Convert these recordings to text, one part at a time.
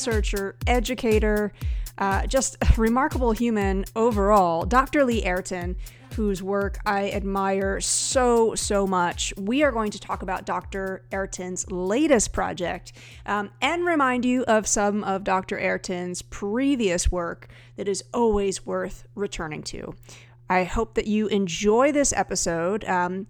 researcher, educator, uh, just a remarkable human overall, Dr. Lee Airton, whose work I admire so, so much. We are going to talk about Dr. Airton's latest project um, and remind you of some of Dr. Airton's previous work that is always worth returning to. I hope that you enjoy this episode. Um,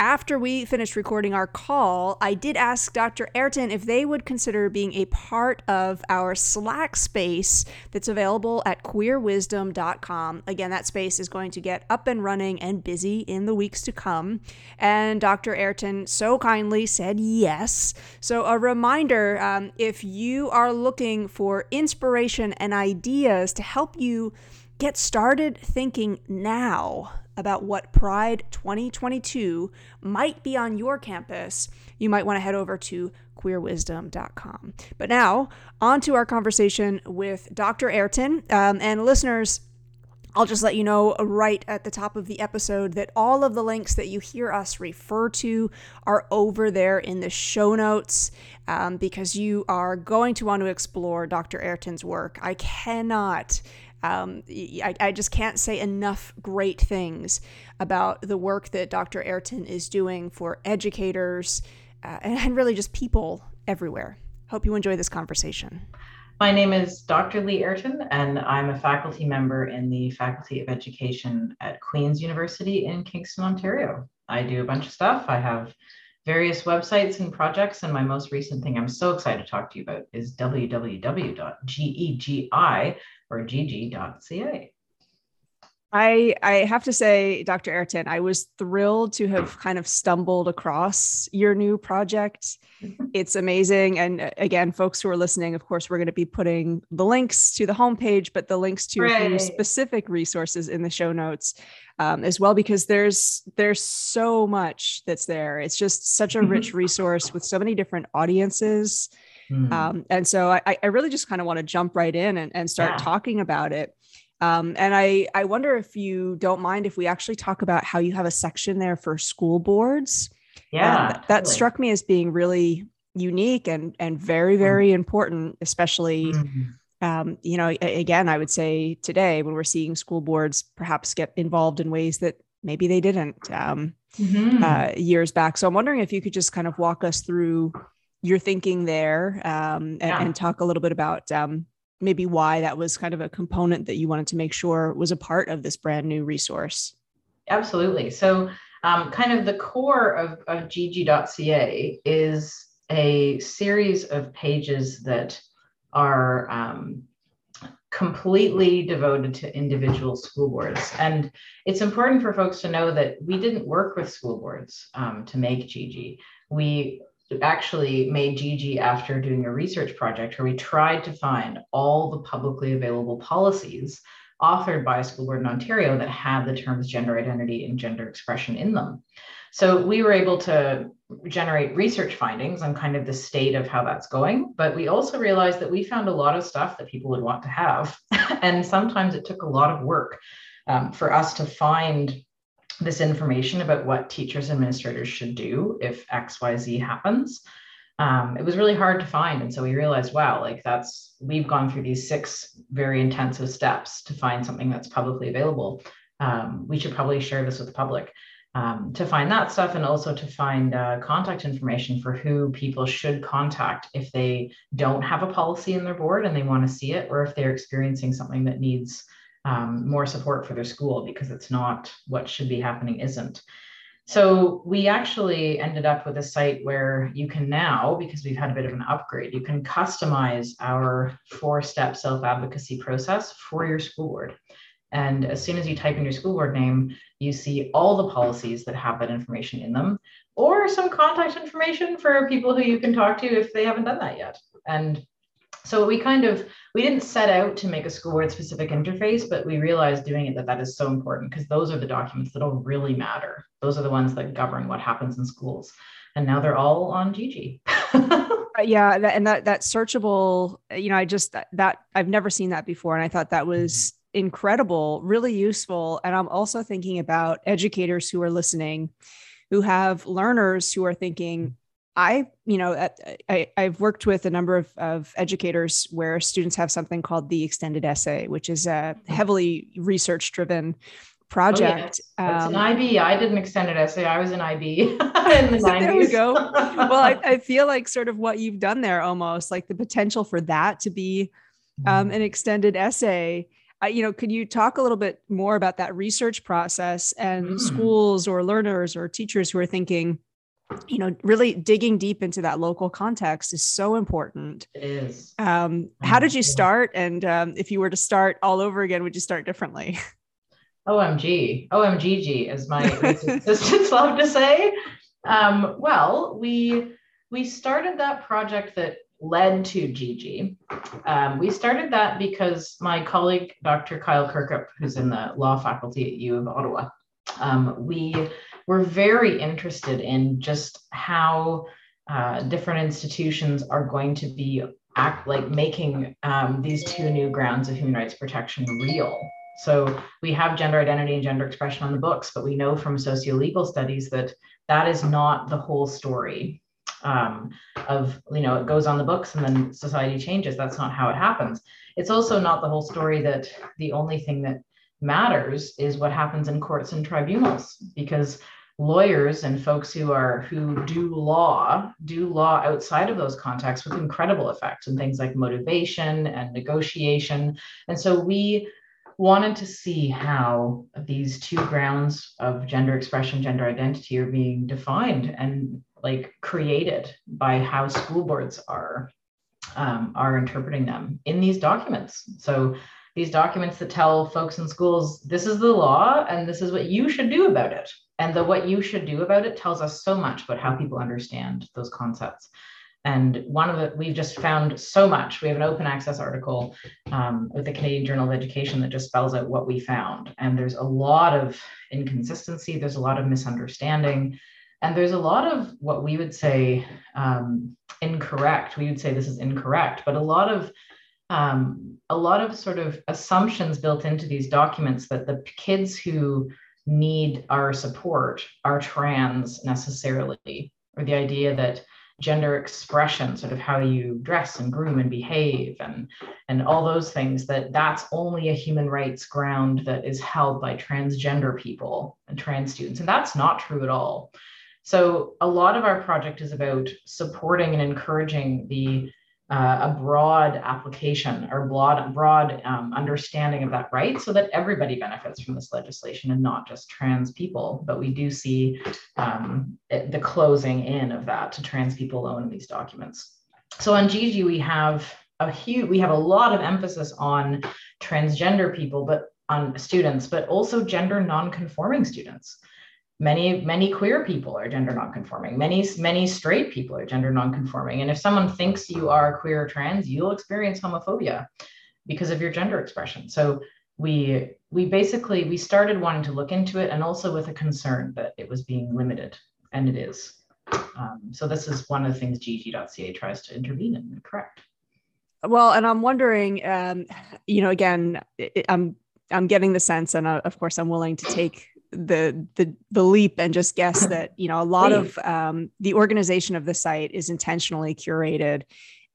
after we finished recording our call, I did ask Dr. Airton if they would consider being a part of our Slack space that's available at queerwisdom.com. Again, that space is going to get up and running and busy in the weeks to come. And Dr. Airton so kindly said yes. So, a reminder um, if you are looking for inspiration and ideas to help you get started thinking now about what Pride 2022 might be on your campus, you might want to head over to queerwisdom.com. But now, on to our conversation with Dr. Airton. Um, and listeners, I'll just let you know right at the top of the episode that all of the links that you hear us refer to are over there in the show notes um, because you are going to want to explore Dr. Airton's work. I cannot um, I, I, just can't say enough great things about the work that Dr. Airton is doing for educators uh, and, really just people everywhere. Hope you enjoy this conversation. My name is Dr. Lee Airton, and I'm a faculty member in the Faculty of Education at Queen's University in Kingston, Ontario. I do a bunch of stuff. I have various websites and projects, and my most recent thing I'm so excited to talk to you about is www.gegi or gegi.ca. I I have to say, Dr. Airton, I was thrilled to have kind of stumbled across your new project. It's amazing. And uh, again, folks who are listening, of course, we're going to be putting the links to the homepage, but the links to right. specific resources in the show notes um, as well, because there's there's so much that's there. It's just such a rich resource with so many different audiences. Mm. Um, and so I, I really just kind of want to jump right in and, and start yeah. talking about it. Um, and I, I wonder if you don't mind if we actually talk about how you have a section there for school boards. Yeah, totally. that struck me as being really unique and and very mm. very mm. important, especially. Mm-hmm. Um, you know, again, I would say today when we're seeing school boards perhaps get involved in ways that maybe they didn't um, mm-hmm. uh, years back. So I'm wondering if you could just kind of walk us through your thinking there um, and, yeah. and, talk a little bit about um, maybe why that was kind of a component that you wanted to make sure was a part of this brand new resource. Absolutely. So, um, kind of the core of, of gegi.ca is a series of pages that are um, completely devoted to individual school boards. And it's important for folks to know that we didn't work with school boards um, to make GG. We actually made GG after doing a research project where we tried to find all the publicly available policies authored by a school board in Ontario that had the terms gender identity and gender expression in them. So we were able to generate research findings on kind of the state of how that's going. But we also realized that we found a lot of stuff that people would want to have. and sometimes it took a lot of work um, for us to find this information about what teachers and administrators should do if xyz happens. Um, it was really hard to find and so we realized wow like that's we've gone through these six very intensive steps to find something that's publicly available. Um, we should probably share this with the public. Um, to find that stuff and also to find uh, contact information for who people should contact if they don't have a policy in their board and they want to see it or if they're experiencing something that needs um, more support for their school because it's not what should be happening isn't. So we actually ended up with a site where you can now, because we've had a bit of an upgrade, you can customize our four-step self-advocacy process for your school board. And as soon as you type in your school board name, you see all the policies that have that information in them, or some contact information for people who you can talk to if they haven't done that yet. And so we kind of we didn't set out to make a school board specific interface but we realized doing it that that is so important because those are the documents that'll really matter. Those are the ones that govern what happens in schools. And now they're all on gg uh, yeah and that that searchable you know i just that, that i've never seen that before and i thought that was incredible really useful. And i'm also thinking about educators who are listening who have learners who are thinking I, you know, I, I've worked with a number of, of educators where students have something called the extended essay, which is a heavily research driven project. Oh, yeah. um, an IB. I did an extended essay. I was an IB in the so 90s. There we go. well, I, I, feel like sort of what you've done there almost like the potential for that to be um, mm-hmm. an extended essay. Uh, you know, could you talk a little bit more about that research process and mm. schools or learners or teachers who are thinking, you know, really digging deep into that local context is so important. It is. Um, how did you start? And um, if you were to start all over again, would you start differently? OMG, OMGG, as my assistants love to say. Um, well, we we started that project that led to GG. Um, we started that because my colleague, Dr. Kyle Kirkup, who's in the law faculty at U of Ottawa, um, we were very interested in just how uh, different institutions are going to be act like making um, these two new grounds of human rights protection real. So we have gender identity and gender expression on the books, but we know from socio-legal studies that that is not the whole story um, of, you know, it goes on the books and then society changes. That's not how it happens. It's also not the whole story that the only thing that matters is what happens in courts and tribunals because lawyers and folks who are who do law do law outside of those contexts with incredible effects and things like motivation and negotiation. And so we wanted to see how these two grounds of gender expression gender identity are being defined and like created by how school boards are um, are interpreting them in these documents. So these documents that tell folks in schools this is the law and this is what you should do about it. And the what you should do about it tells us so much about how people understand those concepts. And one of the we've just found so much. We have an open access article um, with the canadian journal of education that just spells out what we found. And there's a lot of inconsistency. There's a lot of misunderstanding. And there's a lot of what we would say um, incorrect. We would say this is incorrect but a lot of um, a lot of sort of assumptions built into these documents that the kids who need our support are trans necessarily, or the idea that gender expression sort of how you dress and groom and behave and and all those things that that's only a human rights ground that is held by transgender people and trans students. And that's not true at all. So a lot of our project is about supporting and encouraging the uh, a broad application or broad, broad um, understanding of that right so that everybody benefits from this legislation and not just trans people. But we do see um, the closing in of that to trans people in these documents. So on Gigi, we have a huge, we have a lot of emphasis on transgender people, but on students, but also gender non-conforming students many many queer people are gender nonconforming. Many many straight people are gender nonconforming. And if someone thinks you are queer or trans you'll experience homophobia because of your gender expression. So we we basically we started wanting to look into it and also with a concern that it was being limited and it is. Um, so this is one of the things gegi.ca tries to intervene and correct? Well and i'm wondering um, you know again i'm i'm getting the sense and uh, of course i'm willing to take the the the leap and just guess that you know a lot of um, the organization of the site is intentionally curated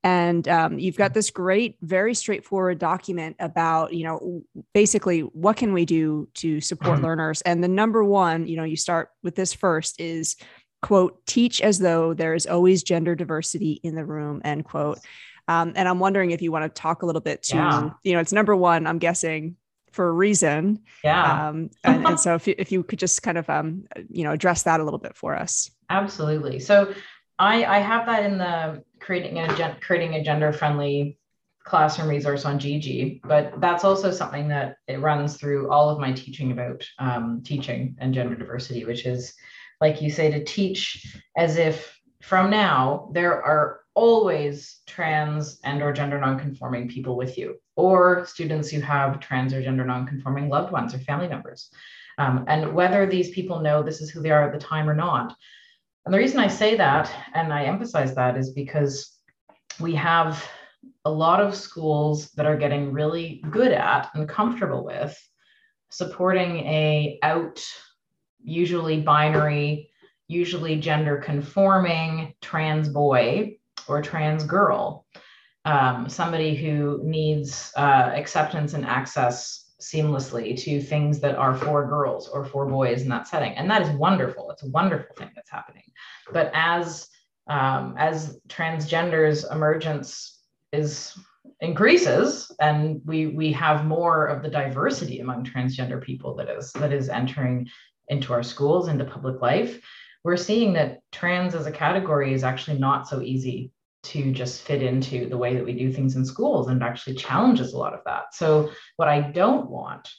and um, you've got this great very straightforward document about you know basically what can we do to support mm-hmm. learners and the number one you know you start with this first is quote teach as though there is always gender diversity in the room end quote um, and i'm wondering if you want to talk a little bit to yeah. you know it's number one i'm guessing for a reason. Yeah. Um, and, and, so if you, if you could just kind of, um, you know, address that a little bit for us. Absolutely. So I, I have that in the creating a, creating a gender friendly classroom resource on GG, but that's also something that it runs through all of my teaching about um, teaching and gender diversity, which is like you say, to teach as if from now there are always trans and or gender nonconforming people with you or students who have trans or gender nonconforming loved ones or family members. Um, and whether these people know this is who they are at the time or not. And the reason i say that and i emphasize that is because we have a lot of schools that are getting really good at and comfortable with supporting a out usually binary usually gender conforming trans boy or trans girl, um, somebody who needs uh, acceptance and access seamlessly to things that are for girls or for boys in that setting. And that is wonderful. It's a wonderful thing that's happening. But as um, as transgenders emergence is increases and we we have more of the diversity among transgender people that is that is entering into our schools into public life we're seeing that trans as a category is actually not so easy to just fit into the way that we do things in schools and actually challenges a lot of that. So, what I don't want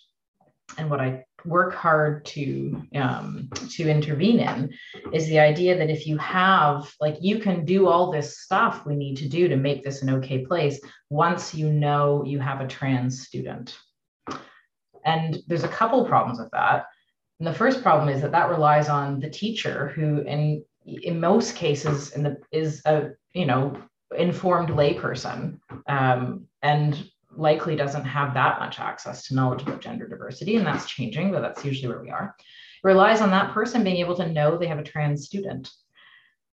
and what I work hard to um, to intervene in is the idea that if you have like you can do all this stuff we need to do to make this an okay place once you know you have a trans student and there's a couple problems with that and the first problem is that that relies on the teacher who, in in most cases, in the is a you know informed layperson um, and likely doesn't have that much access to knowledge about gender diversity, and that's changing, but that's usually where we are. It relies on that person being able to know they have a trans student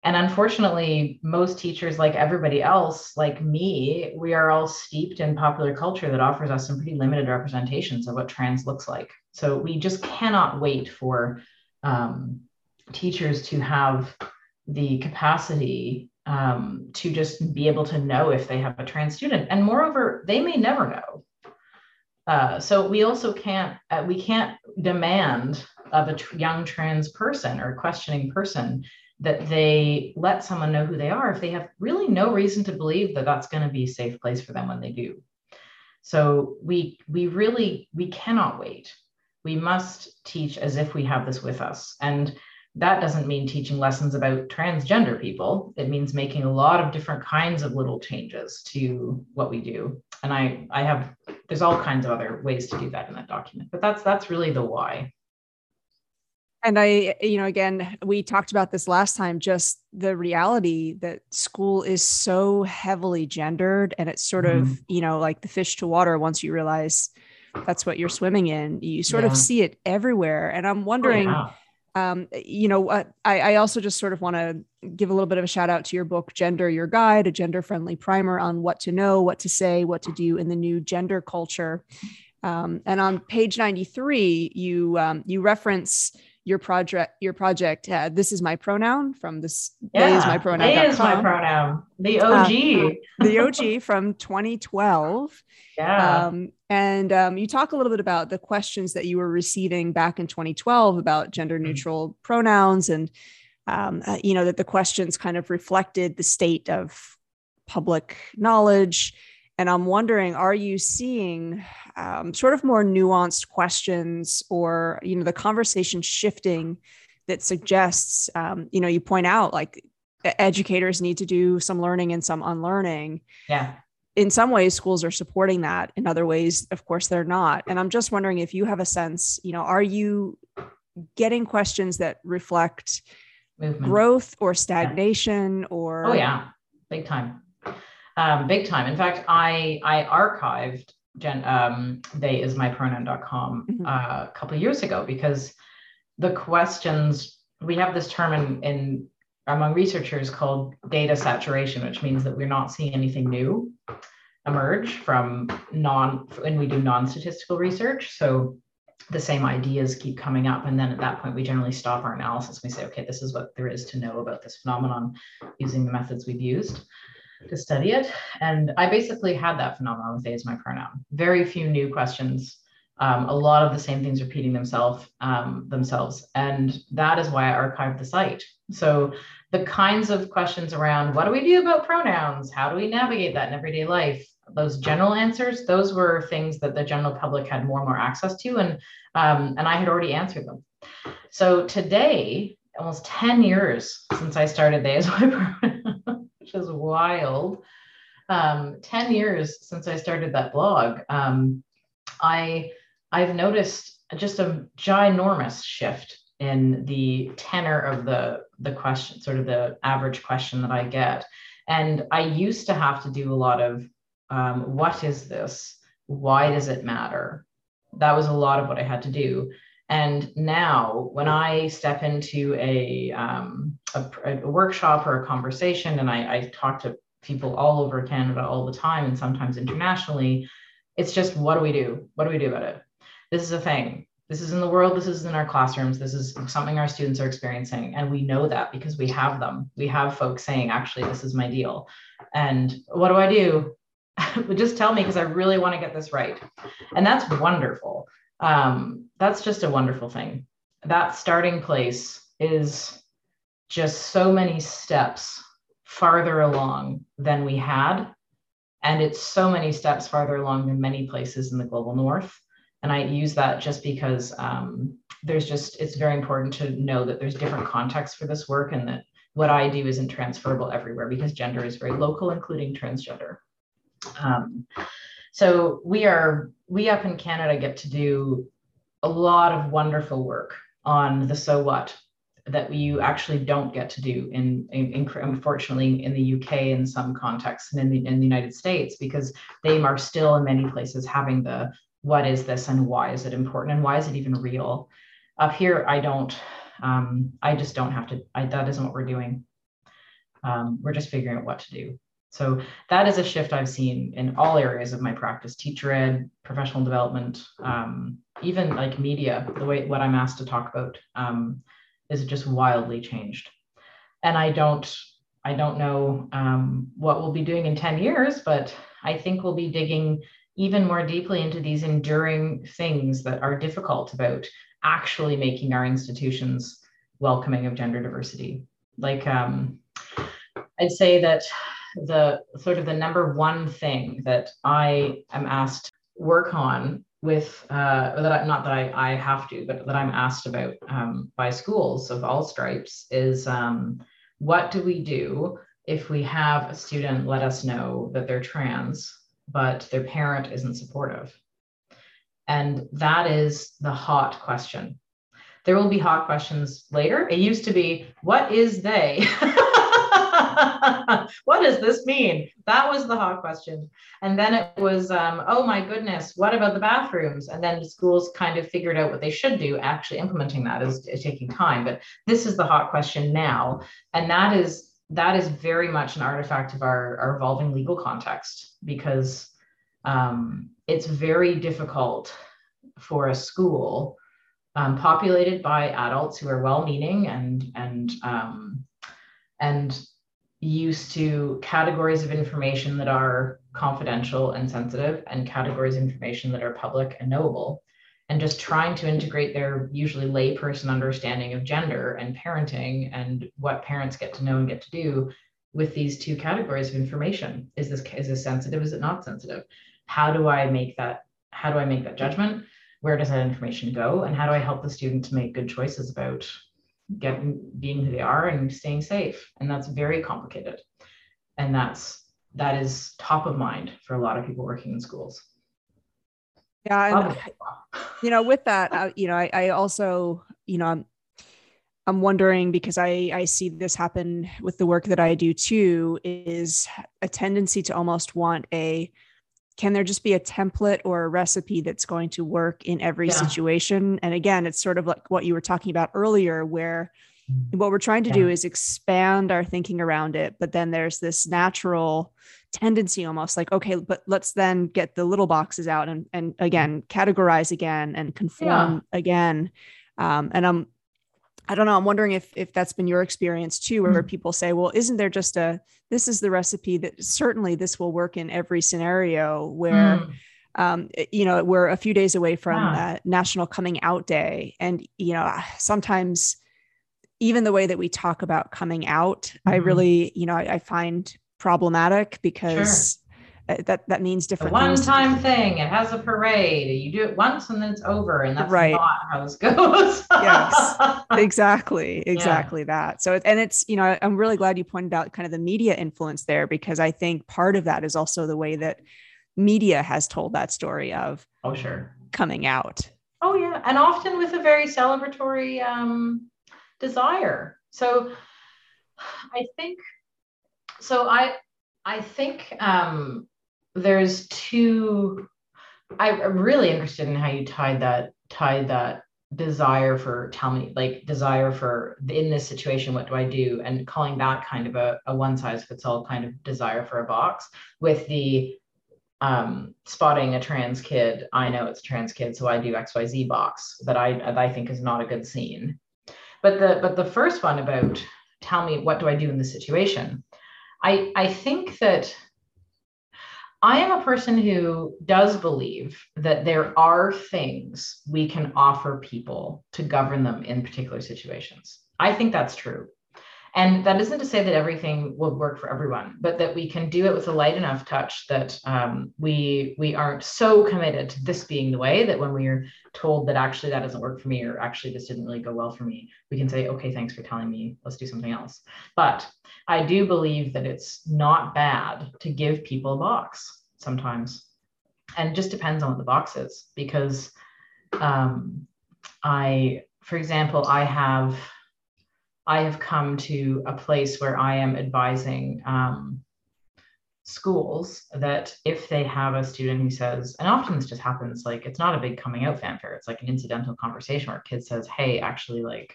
and unfortunately, most teachers, like everybody else, like me, we are all steeped in popular culture that offers us some pretty limited representations of what trans looks like. So we just cannot wait for um, teachers to have the capacity um, to just be able to know if they have a trans student. And moreover, they may never know. Uh, so we also can't uh, we can't demand of a tr- young trans person or questioning person that they let someone know who they are if they have really no reason to believe that that's going to be a safe place for them when they do so we we really we cannot wait we must teach as if we have this with us and that doesn't mean teaching lessons about transgender people it means making a lot of different kinds of little changes to what we do and i i have there's all kinds of other ways to do that in that document but that's that's really the why and I, you know, again, we talked about this last time, just the reality that school is so heavily gendered and it's sort mm-hmm. of, you know, like the fish to water once you realize that's what you're swimming in. You sort yeah. of see it everywhere. And I'm wondering, oh, yeah. Um, you know, uh, I, I also just sort of want to give a little bit of a shout out to your book, Gender Your Guide, a gender friendly primer on what to know, what to say, what to do in the new gender culture. Um, and on page 93, you um, you reference your project your project uh, this is my pronoun from this yeah, is my pronoun is my pronoun. The og uh, the og from 2012 yeah. Um, and um, you talk a little bit about the questions that you were receiving back in 2012 about gender mm. neutral mm-hmm. pronouns and um, uh, you know that the questions kind of reflected the state of public knowledge and I'm wondering, are you seeing um, sort of more nuanced questions or, you know, the conversation shifting that suggests, um, you know, you point out like educators need to do some learning and some unlearning. Yeah. In some ways, schools are supporting that. In other ways, of course, they're not. And I'm just wondering if you have a sense, you know, are you getting questions that reflect Movement. growth or stagnation yeah. or? Oh, yeah, big time um, big time. In fact, I I archived Jen, um, they is my pronoun.com mm-hmm. uh, a couple of years ago because the questions we have this term in, in among researchers called data saturation, which means that we're not seeing anything new emerge from non when we do non-statistical research. So the same ideas keep coming up. And then at that point, we generally stop our analysis. We say, okay, this is what there is to know about this phenomenon using the methods we've used to study it. And I basically had that phenomenon with they as my pronoun. Very few new questions. Um, a lot of the same things repeating themselves um, themselves. And that is why I archived the site. So the kinds of questions around what do we do about pronouns? How do we navigate that in everyday life? Those general answers, those were things that the general public had more and more access to. And um, and I had already answered them. So today, almost 10 years since I started They as my pronoun which is wild. Um, 10 years since I started that blog, um, I, I've noticed just a ginormous shift in the tenor of the, the question, sort of the average question that I get. And I used to have to do a lot of um, what is this? Why does it matter? That was a lot of what I had to do. And now, when I step into a, um, a, a, workshop or a conversation, and I, I talk to people all over Canada all the time and sometimes internationally, it's just what do we do? What do we do about it? This is a thing. This is in the world. This is in our classrooms. This is something our students are experiencing. And we know that because we have them. We have folks saying, actually, this is my deal. And what do I do? just tell me because I really want to get this right. And that's wonderful. Um, that's just a wonderful thing. That starting place is just so many steps farther along than we had. And it's so many steps farther along than many places in the global north. And I use that just because um, there's just, it's very important to know that there's different contexts for this work and that what I do isn't transferable everywhere because gender is very local, including transgender. Um, so we are, we up in Canada get to do a lot of wonderful work on the so what that you actually don't get to do in, in, in, unfortunately in the UK in some contexts and in the, in the United States because they are still in many places having the what is this and why is it important and why is it even real? Up here I don't um, I just don't have to I, that isn't what we're doing. Um, we're just figuring out what to do so that is a shift I've seen in all areas of my practice teacher ed professional development um, even like media the way what I'm asked to talk about um, is just wildly changed. And I don't, I don't know um, what we'll be doing in 10 years, but I think we'll be digging even more deeply into these enduring things that are difficult about actually making our institutions welcoming of gender diversity. Like um, I'd say that the sort of the number one thing that I am asked work on with uh, that I, not that I, I have to, but that I'm asked about um, by schools of all stripes is um, what do we do if we have a student let us know that they're trans, but their parent isn't supportive? And that is the hot question. There will be hot questions later. It used to be, what is they? what does this mean? That was the hot question. And then it was, um, oh my goodness, what about the bathrooms? And then the schools kind of figured out what they should do. Actually, implementing that is, is taking time. But this is the hot question now. And that is that is very much an artifact of our, our evolving legal context because um, it's very difficult for a school um, populated by adults who are well-meaning and and um, and used to categories of information that are confidential and sensitive and categories of information that are public and knowable. And just trying to integrate their usually layperson understanding of gender and parenting and what parents get to know and get to do with these two categories of information. Is this is this sensitive? Is it not sensitive? How do i make that how do i make that judgment? Where does that information go? And how do i help the student to make good choices about getting being who they are and staying safe. And that's very complicated. And that's that is top of mind for a lot of people working in schools. Yeah and, you know with that uh, you know I, I also you know i'm i'm wondering because i i see this happen with the work that i do too is a tendency to almost want a can there just be a template or a recipe that's going to work in every yeah. situation and again it's sort of like what you were talking about earlier where mm-hmm. what we're trying to yeah. do is expand our thinking around it but then there's this natural tendency almost like okay but let's then get the little boxes out and and again categorize again and conform yeah. again um, and i'm I don't know. I'm wondering if if that's been your experience too, where mm-hmm. people say, "Well, isn't there just a this is the recipe that certainly this will work in every scenario where." Mm. Um, you know, we're a few days away from uh, National Coming Out Day, and you know, sometimes even the way that we talk about coming out, mm-hmm. I really, you know, I, I find problematic because uh, that that means different. one time thing. It has a parade. You do it once and then it's over, and that's right. not how this goes. yes, exactly, exactly yeah. that. So, and it's you know, I'm really glad you pointed out kind of the media influence there because I think part of that is also the way that media has told that story of oh sure coming out. Oh yeah, and often with a very celebratory um, desire. So, I think so. I I think um, there's two. I'm really interested in how you tied that tied that desire for tell me like desire for in this situation what do i do and calling that kind of a, a one size fits all kind of desire for a box with the um, spotting a trans kid i know it's a trans kid so i do xyz box that i that i think is not a good scene but the but the first one about tell me what do i do in this situation i i think that I am a person who does believe that there are things we can offer people to govern them in particular situations. I think that's true. And that isn't to say that everything will work for everyone, but that we can do it with a light enough touch that um, we we aren't so committed to this being the way that when we are told that actually that doesn't work for me or actually this didn't really go well for me, we can say, okay, thanks for telling me. Let's do something else. But I do believe that it's not bad to give people a box sometimes, and it just depends on what the box is because um, I, for example, I have I have come to a place where I am advising um, schools that if they have a student who says, and often this just happens, like it's not a big coming out fanfare, it's like an incidental conversation where a kid says, Hey, actually, like,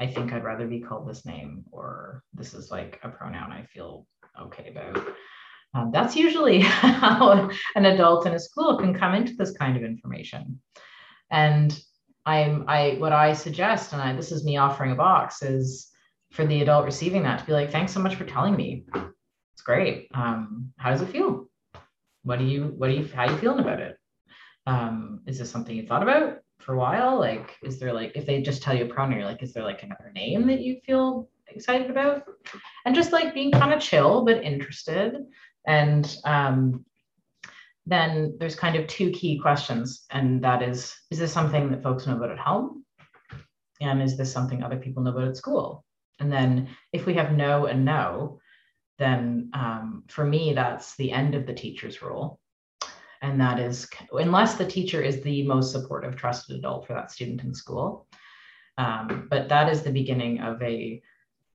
I think I'd rather be called this name, or this is like a pronoun I feel okay about. Um, that's usually how an adult in a school can come into this kind of information. And I'm I what I suggest, and I, this is me offering a box, is for the adult receiving that to be like, thanks so much for telling me. It's great. Um, how does it feel? What do you what do you how are you feeling about it? Um, is this something you thought about for a while? Like, is there like if they just tell you a pronoun, you're like, is there like another name that you feel excited about? And just like being kind of chill but interested. And um, then there's kind of two key questions, and that is is this something that folks know about at home? And is this something other people know about at school? And then if we have no and no, then um, for me, that's the end of the teacher's role. And that is, unless the teacher is the most supportive, trusted adult for that student in school. Um, but that is the beginning of a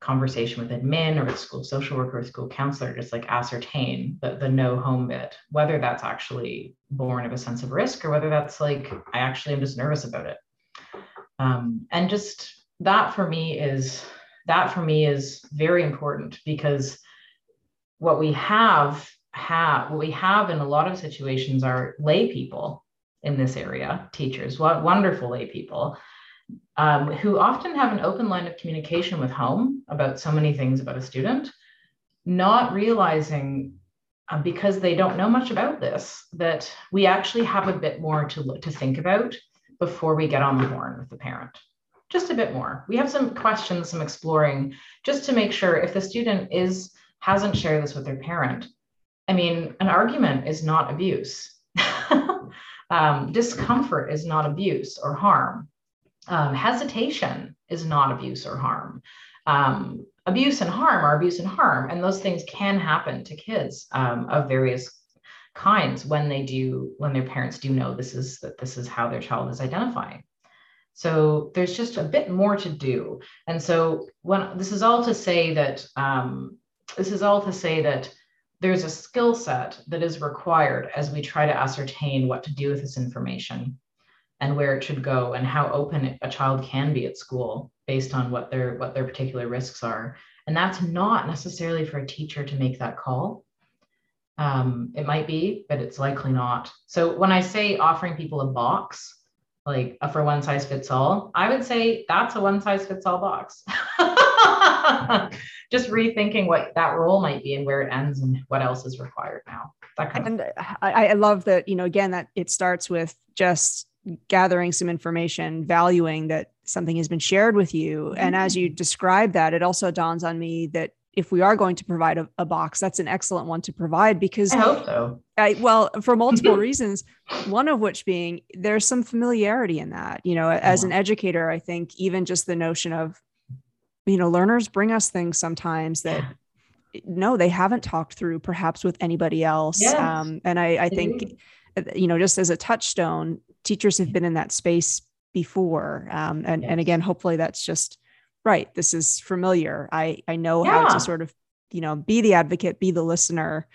conversation with admin or with school social worker or school counselor, just like ascertain the, the no home bit, whether that's actually born of a sense of risk or whether that's like, I actually am just nervous about it. Um, and just that for me is, that for me is very important because what we have have what we have in a lot of situations are lay people in this area teachers what wonderful lay people um, who often have an open line of communication with home about so many things about a student, not realizing uh, because they don't know much about this that we actually have a bit more to, look, to think about before we get on the horn with the parent. Just a bit more. We have some questions, some exploring, just to make sure if the student is hasn't shared this with their parent. I mean, an argument is not abuse. um, discomfort is not abuse or harm um, hesitation is not abuse or harm. Um, abuse and harm are abuse and harm, and those things can happen to kids um, of various kinds when they do when their parents do know this is that this is how their child is identifying. So there's just a bit more to do, and so when this is all to say that um, this is all to say that there's a skill set that is required as we try to ascertain what to do with this information and where it should go and how open a child can be at school based on what their what their particular risks are. And that's not necessarily for a teacher to make that call. Um, it might be but it's likely not. So when i say offering people a box like a for one size fits all i would say that's a one size fits all box. Just rethinking what that role might be and where it ends and what else is required now. That kind and of I, I love that you know again that it starts with just gathering some information, valuing that something has been shared with you. Mm-hmm. And as you mm-hmm. describe that, it also dawns on me that if we are going to provide a, a, box, that's an excellent one to provide because I hope so. I, well, for multiple reasons, one of which being there's some familiarity in that. You know, as an educator, I think even just the notion of, you know, learners bring us things sometimes that no, they haven't talked through perhaps with anybody else. Yes. Um, and I, I think, you know, just as a touchstone, teachers have been in that space before. Um, and, and again, hopefully that's just right. This is familiar. I, I know yeah. how to sort of, you know, be the advocate, be the listener.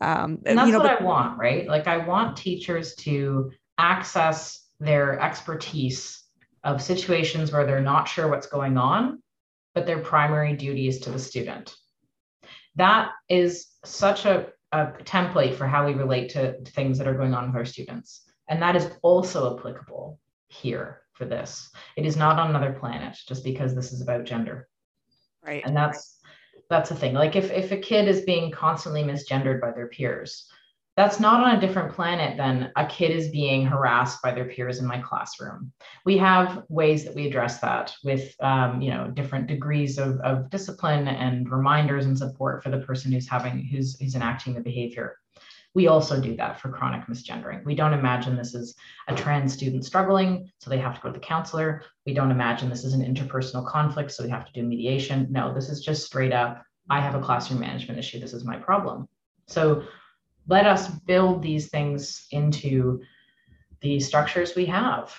Um, and that's you know, what but, I want, right? Like I want teachers to access their expertise of situations where they're not sure what's going on, but their primary duty is to the student. That is such a, a template for how we relate to things that are going on with our students. And that is also applicable here for this. It is not on another planet just because this is about gender. Right. And that's that's the thing. Like if if a kid is being constantly misgendered by their peers, that's not on a different planet than a kid is being harassed by their peers in my classroom. We have ways that we address that with, um, you know, different degrees of, of discipline and reminders and support for the person who's having, who's, who's enacting the behavior. We also do that for chronic misgendering. We don't imagine this is a trans student struggling, so they have to go to the counselor. We don't imagine this is an interpersonal conflict, so we have to do mediation. No, this is just straight up, I have a classroom management issue. This is my problem. So let us build these things into the structures we have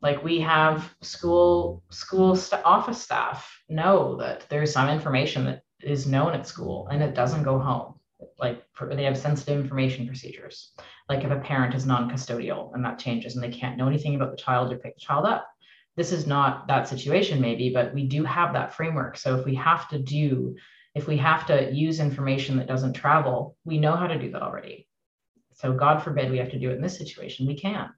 like we have school school st- office staff know that there's some information that is known at school and it doesn't go home like they have sensitive information procedures like if a parent is non-custodial and that changes and they can't know anything about the child or pick the child up this is not that situation maybe but we do have that framework so if we have to do if we have to use information that doesn't travel, we know how to do that already. So, God forbid we have to do it in this situation. We can.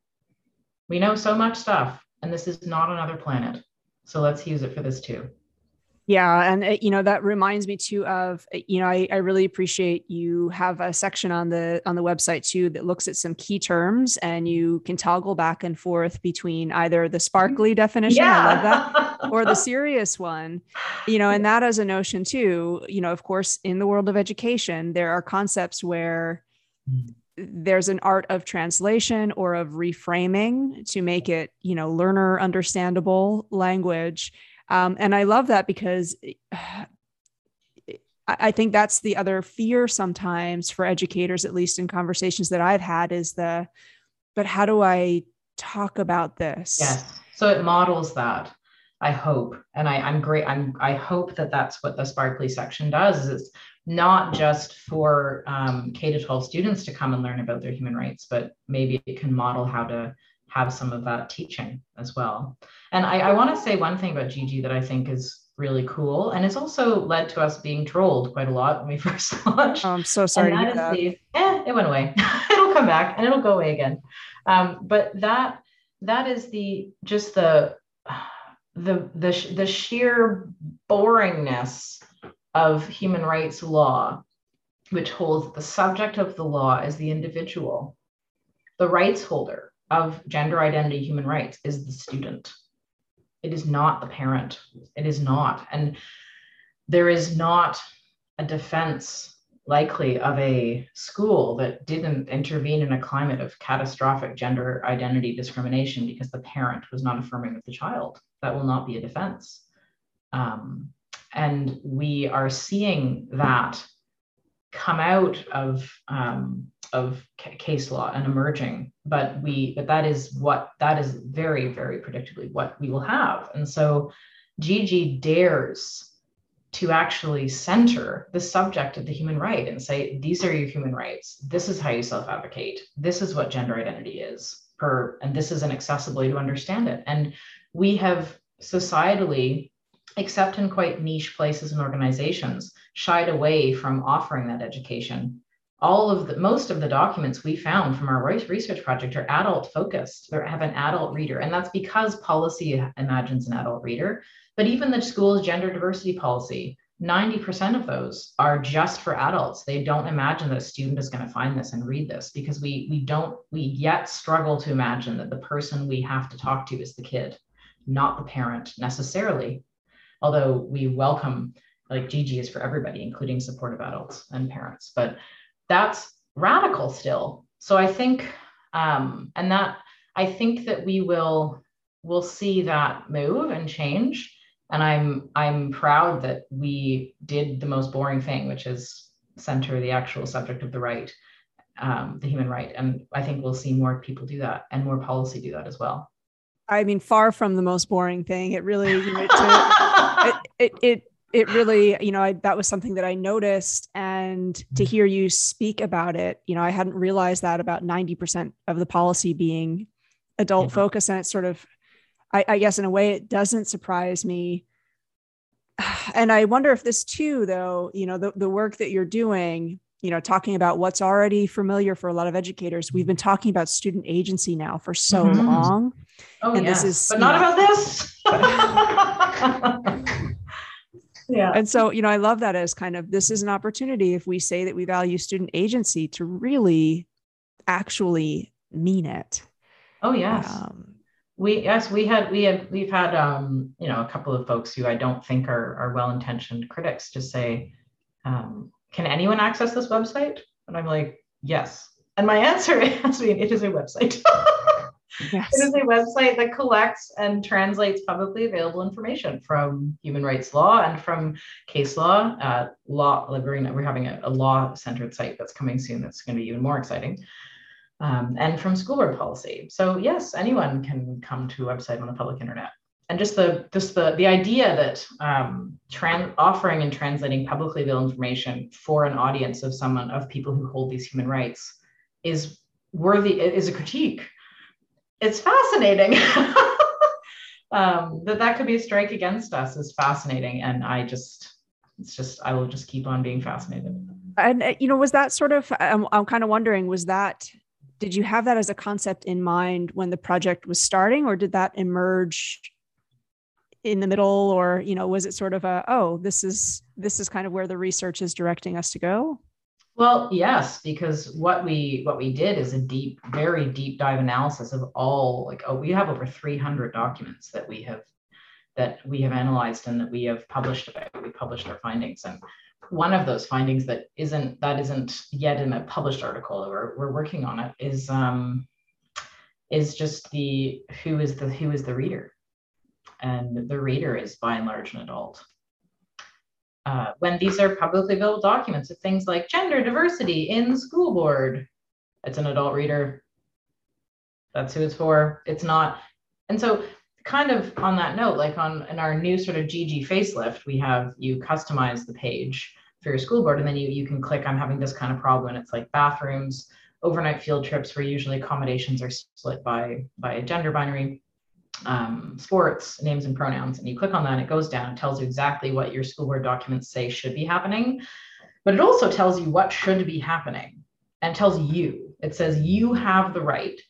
We know so much stuff, and this is not another planet. So, let's use it for this too. Yeah, and uh, you know that reminds me too of uh, you know I, I really appreciate you have a section on the on the website too that looks at some key terms and you can toggle back and forth between either the sparkly definition yeah. I love that or the serious one, you know, and that as a notion too. You know, of course, in the world of education, there are concepts where there's an art of translation or of reframing to make it you know learner understandable language um, and I love that because I think that's the other fear sometimes for educators, at least in conversations that I've had, is the, but how do I talk about this? Yes. So it models that. I hope, and I, I'm great. I'm. I hope that that's what the Sparkly section does. Is it's not just for um, K to 12 students to come and learn about their human rights, but maybe it can model how to have some of that teaching as well. And I, I want to say one thing about Gigi that I think is really cool. And it's also led to us being trolled quite a lot when we first launched. Oh, I'm so sorry. And that is the, eh, it went away. it'll come back and it'll go away again. Um, but that that is the just the the the the sheer boringness of human rights law, which holds the subject of the law is the individual, the rights holder, of gender identity human rights is the student. It is not the parent. It is not. And there is not a defense likely of a school that didn't intervene in a climate of catastrophic gender identity discrimination because the parent was not affirming of the child. That will not be a defense. Um, and we are seeing that come out of um, of case law and emerging but we but that is what that is very very predictably what we will have. And so gigi dares to actually center the subject of the human right and say these are your human rights. This is how you self-advocate. This is what gender identity is per and this is an accessible way to understand it. And we have societally except in quite niche places and organizations shied away from offering that education. All of the most of the documents we found from our research project are adult focused. They have an adult reader and that's because policy imagines an adult reader. But even the school's gender diversity policy 90% of those are just for adults. They don't imagine that a student is going to find this and read this because we we don't we yet struggle to imagine that the person we have to talk to is the kid not the parent necessarily although we welcome like Gigi is for everybody, including supportive adults and parents. But that's radical still. So I think, um, and that I think that we will will see that move and change. And I'm I'm proud that we did the most boring thing, which is center the actual subject of the right, um, the human right. And I think we'll see more people do that and more policy do that as well. I mean, far from the most boring thing. It really, you know, to, it, it, it it really, you know, I, that was something that I noticed. And to hear you speak about it, you know, I hadn't realized that about 90% of the policy being adult yeah. focus. And it's sort of, I, I guess in a way it doesn't surprise me. And I wonder if this too, though, you know, the, the work that you're doing, you know, talking about what's already familiar for a lot of educators. We've been talking about student agency now for so mm-hmm. long. Oh, and yes. this is but not know, about this. yeah. And so, you know, I love that as kind of this is an opportunity if we say that we value student agency to really actually mean it. Oh yes. Um, we yes we had we had we've had um you know a couple of folks who I don't think are are well intentioned critics just say um, can anyone access this website and I'm like yes and my answer has been it is a website. Yes. It is a website that collects and translates publicly available information from human rights law and from case law. Uh, law, we're having a, a law centered site that's coming soon that's going to be even more exciting um, and from school board policy. So yes, anyone can come to a website on the public internet. And just the just the the idea that um, trans, offering and translating publicly available information for an audience of someone of people who hold these human rights is worthy is a critique. It's fascinating. um, that that could be a strike against us is fascinating, and I just it's just I will just keep on being fascinated. And uh, you know, was that sort of I'm, I'm kind of wondering was that did you have that as a concept in mind when the project was starting or did that emerge in the middle or you know was it sort of a oh this is this is kind of where the research is directing us to go well yes because what we what we did is a deep very deep dive analysis of all like oh we have over 300 documents that we have that we have analyzed and that we have published about we published our findings. And one of those findings that isn't that isn't yet in a published article or we're working on it is um, is just the who is the who is the reader? And the reader is by and large an adult uh, when these are publicly available documents of things like gender diversity in school board. It's an adult reader. That's who it's for. It's not. And so kind of on that note, like on in our new sort of GG facelift, we have you customize the page for your school board, and then you you can click I'm having this kind of problem. It's like bathrooms, overnight field trips where usually accommodations are split by by a gender binary, um, sports, names and pronouns, and you click on that, it goes down and tells you exactly what your school board documents say should be happening, but it also tells you what should be happening and tells you. It says you have the right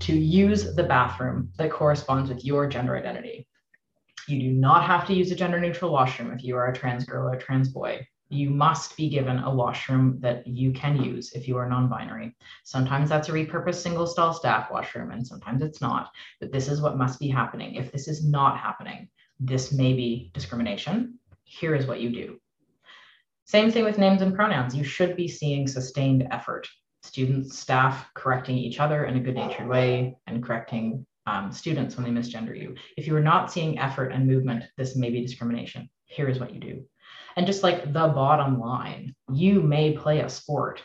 to use the bathroom that corresponds with your gender identity. You do not have to use a gender neutral washroom if you are a trans girl or a trans boy. You must be given a washroom that you can use if you are non binary. Sometimes that's a repurposed single stall staff washroom, and sometimes it's not. But this is what must be happening. If this is not happening, this may be discrimination. Here is what you do. Same thing with names and pronouns. You should be seeing sustained effort students, staff correcting each other in a good natured way and correcting um, students when they misgender you. If you are not seeing effort and movement, this may be discrimination. Here is what you do. And just like the bottom line, you may play a sport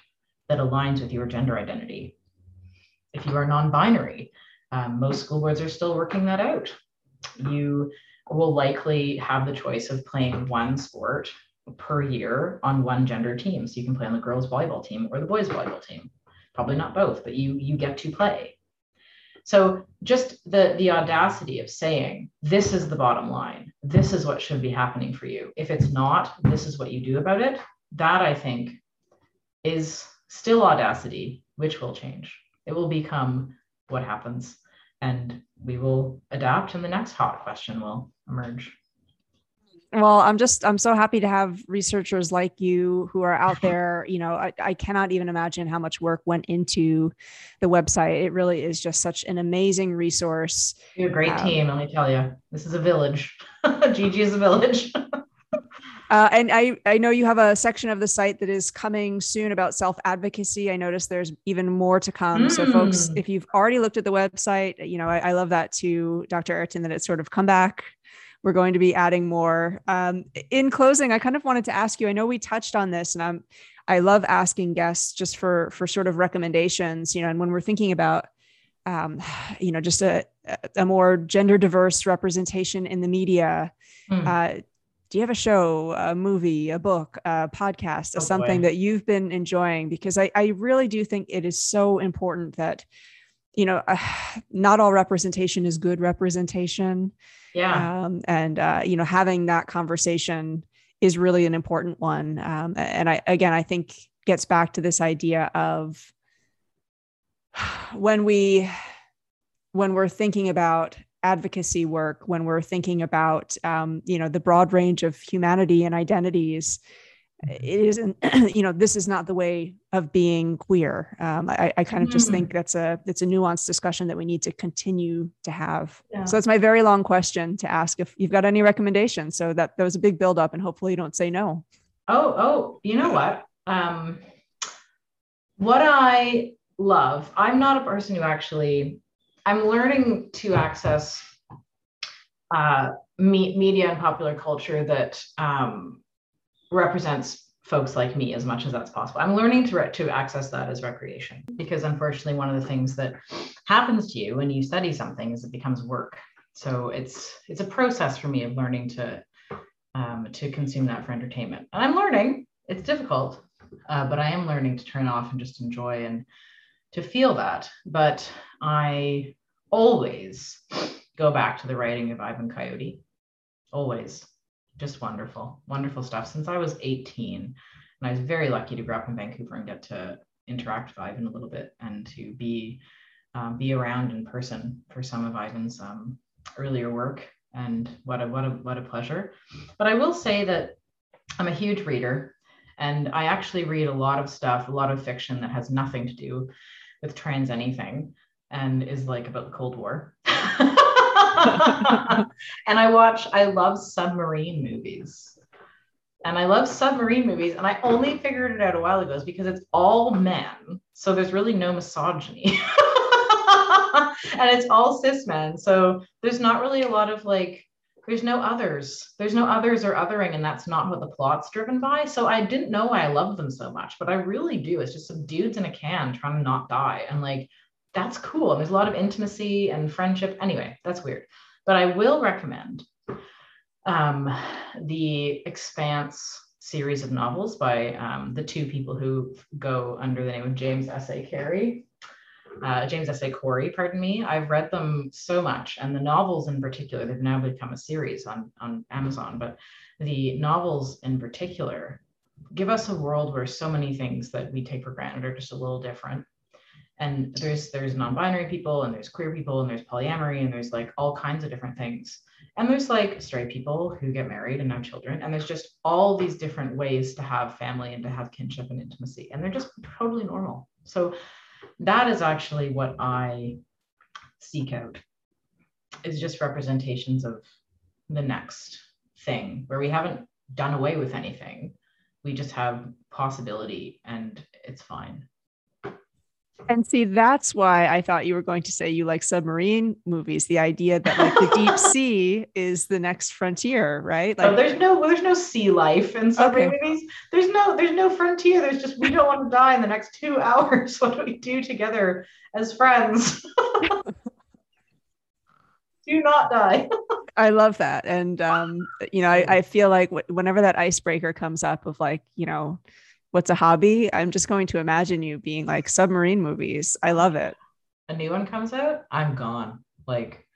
that aligns with your gender identity. If you are non binary, um, most school boards are still working that out. You will likely have the choice of playing one sport per year on one gender team. So you can play on the girls volleyball team or the boys volleyball team. Probably not both, but you you get to play. So just the the audacity of saying this is the bottom line. This is what should be happening for you. If it's not, this is what you do about it. That I think is still audacity, which will change. It will become what happens and we will adapt and the next hot question will emerge well i'm just i'm so happy to have researchers like you who are out there you know I, I, cannot even imagine how much work went into the website it really is just such an amazing resource you're a great um, team let me tell you this is a village gg is a village uh, and I, I know you have a section of the site that is coming soon about self advocacy. I noticed there's even more to come. Mm. So, folks, if you've already looked at the website, you know I, I love that too, Dr. Airton, that it's sort of come back we're going to be adding more. Um, in closing, I kind of wanted to ask you. I know we touched on this, and I'm I love asking guests just for for sort of recommendations. You know, and when we're thinking about um, you know just a a more gender diverse representation in the media. Mm. Uh, do you have a show, a movie, a book, a podcast, oh, something boy. that you've been enjoying? Because I, I really do think it is so important that you know, uh, not all representation is good representation. Yeah. Um, and, uh, you know, having that conversation is really an important one. Um, and I, again, I think gets back to this idea of when we, when we're thinking about advocacy work, when we're thinking about, um, you know, the broad range of humanity and identities, it isn't you know this is not the way of being queer. Um, I, I, kind of just mm. think that's a it's a nuanced discussion that we need to continue to have. Yeah. so that's my very long question to ask if you've got any recommendations. So that there was a big build up and hopefully you don't say no. Oh oh you know what? Um, what i love i'm not a person who actually i'm learning to access uh, me- media and popular culture that um, represents folks like me as much as that's possible. I'm learning to, to access that as recreation because unfortunately, one of the things that happens to you when you study something is it becomes work. So it's it's a process for me of learning to um, to consume that for entertainment. And I'm learning. It's difficult, uh, but I am learning to turn off and just enjoy and to feel that. But I always go back to the writing of Ivan Coyote. Always just wonderful, wonderful stuff. Since I was 18, and I was very lucky to grow up in Vancouver and get to interact with Ivan a little bit and to be um, be around in person for some of Ivan's um, earlier work. And what a what a what a pleasure. But I will say that I'm a huge reader, and I actually read a lot of stuff, a lot of fiction that has nothing to do with trans anything, and is like about the Cold War. and I watch, I love submarine movies. And I love submarine movies. And I only figured it out a while ago is because it's all men. So there's really no misogyny. and it's all cis men. So there's not really a lot of like, there's no others. There's no others or othering, and that's not what the plot's driven by. So I didn't know why I love them so much, but I really do. It's just some dudes in a can trying to not die. And like that's cool. And there's a lot of intimacy and friendship. Anyway, that's weird. But I will recommend um, the Expanse series of novels by um, the two people who go under the name of James S. A. Carey. Uh, James S. A. Corey, pardon me. I've read them so much, and the novels in particular, they've now become a series on, on Amazon, but the novels in particular give us a world where so many things that we take for granted are just a little different and there's there's non-binary people and there's queer people and there's polyamory and there's like all kinds of different things. And there's like straight people who get married and have children and there's just all these different ways to have family and to have kinship and intimacy and they're just totally normal. So that is actually what i seek out is just representations of the next thing where we haven't done away with anything. We just have possibility and it's fine and see, that's why I thought you were going to say you like submarine movies. The idea that like the deep sea is the next frontier, right? Like, oh, there's no there's no sea life in submarine okay. movies. There's no there's no frontier. There's just we don't want to die in the next two hours. What do we do together as friends? do not die. I love that, and um, you know, I, I feel like whenever that icebreaker comes up of like, you know what's a hobby? I'm just going to imagine you being like submarine movies. I love it. A new one comes out, I'm gone. Like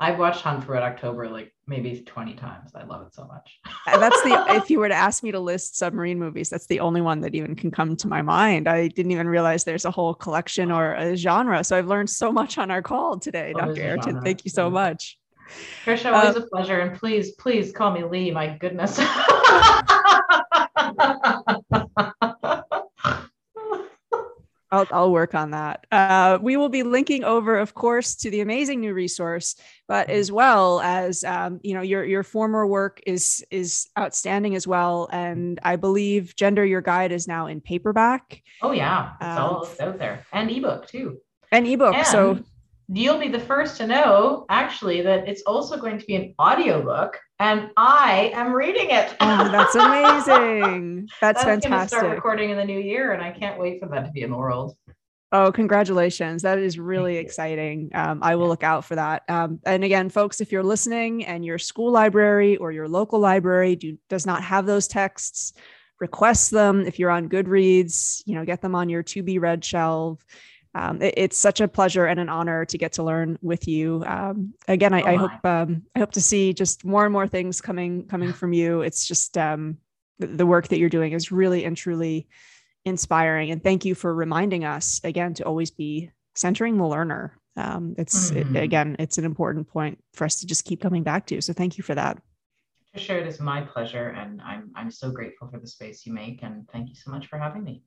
I've watched Hunt for Red October like maybe 20 times. I love it so much. that's the if you were to ask me to list submarine movies, that's the only one that even can come to my mind. I didn't even realize there's a whole collection or a genre. So I've learned so much on our call today, oh, Dr. Airton. Thank you so much. Trisha, always uh, a pleasure. And please, please call me Lee. My goodness. I'll, I'll work on that. Uh, we will be linking over, of course, to the amazing new resource, but as well as um, you know, your your former work is is outstanding as well. And I believe Gender Your Guide is now in paperback. Oh yeah, it's um, all out there, and ebook too. And ebook. And so you'll be the first to know actually that it's also going to be an audiobook and I am reading it. oh, that's amazing. That's, that's fantastic. Start recording in the new year, and I can't wait for that to be in the world. Oh, congratulations. That is really exciting. Um, I will look out for that. Um, and again, folks, if you're listening and your school library or your local library do, does not have those texts, request them. If you're on Goodreads, you know, get them on your to be read shelf um, it, it's such a pleasure and an honor to get to learn with you. Um, again, I, oh I hope um, I hope to see just more and more things coming coming from you. It's just um, the, the work that you're doing is really and truly inspiring. And thank you for reminding us again to always be centering the learner. Um, it's mm-hmm. it, again, it's an important point for us to just keep coming back to. So thank you for that. To share it is my pleasure, and I'm I'm so grateful for the space you make, and thank you so much for having me.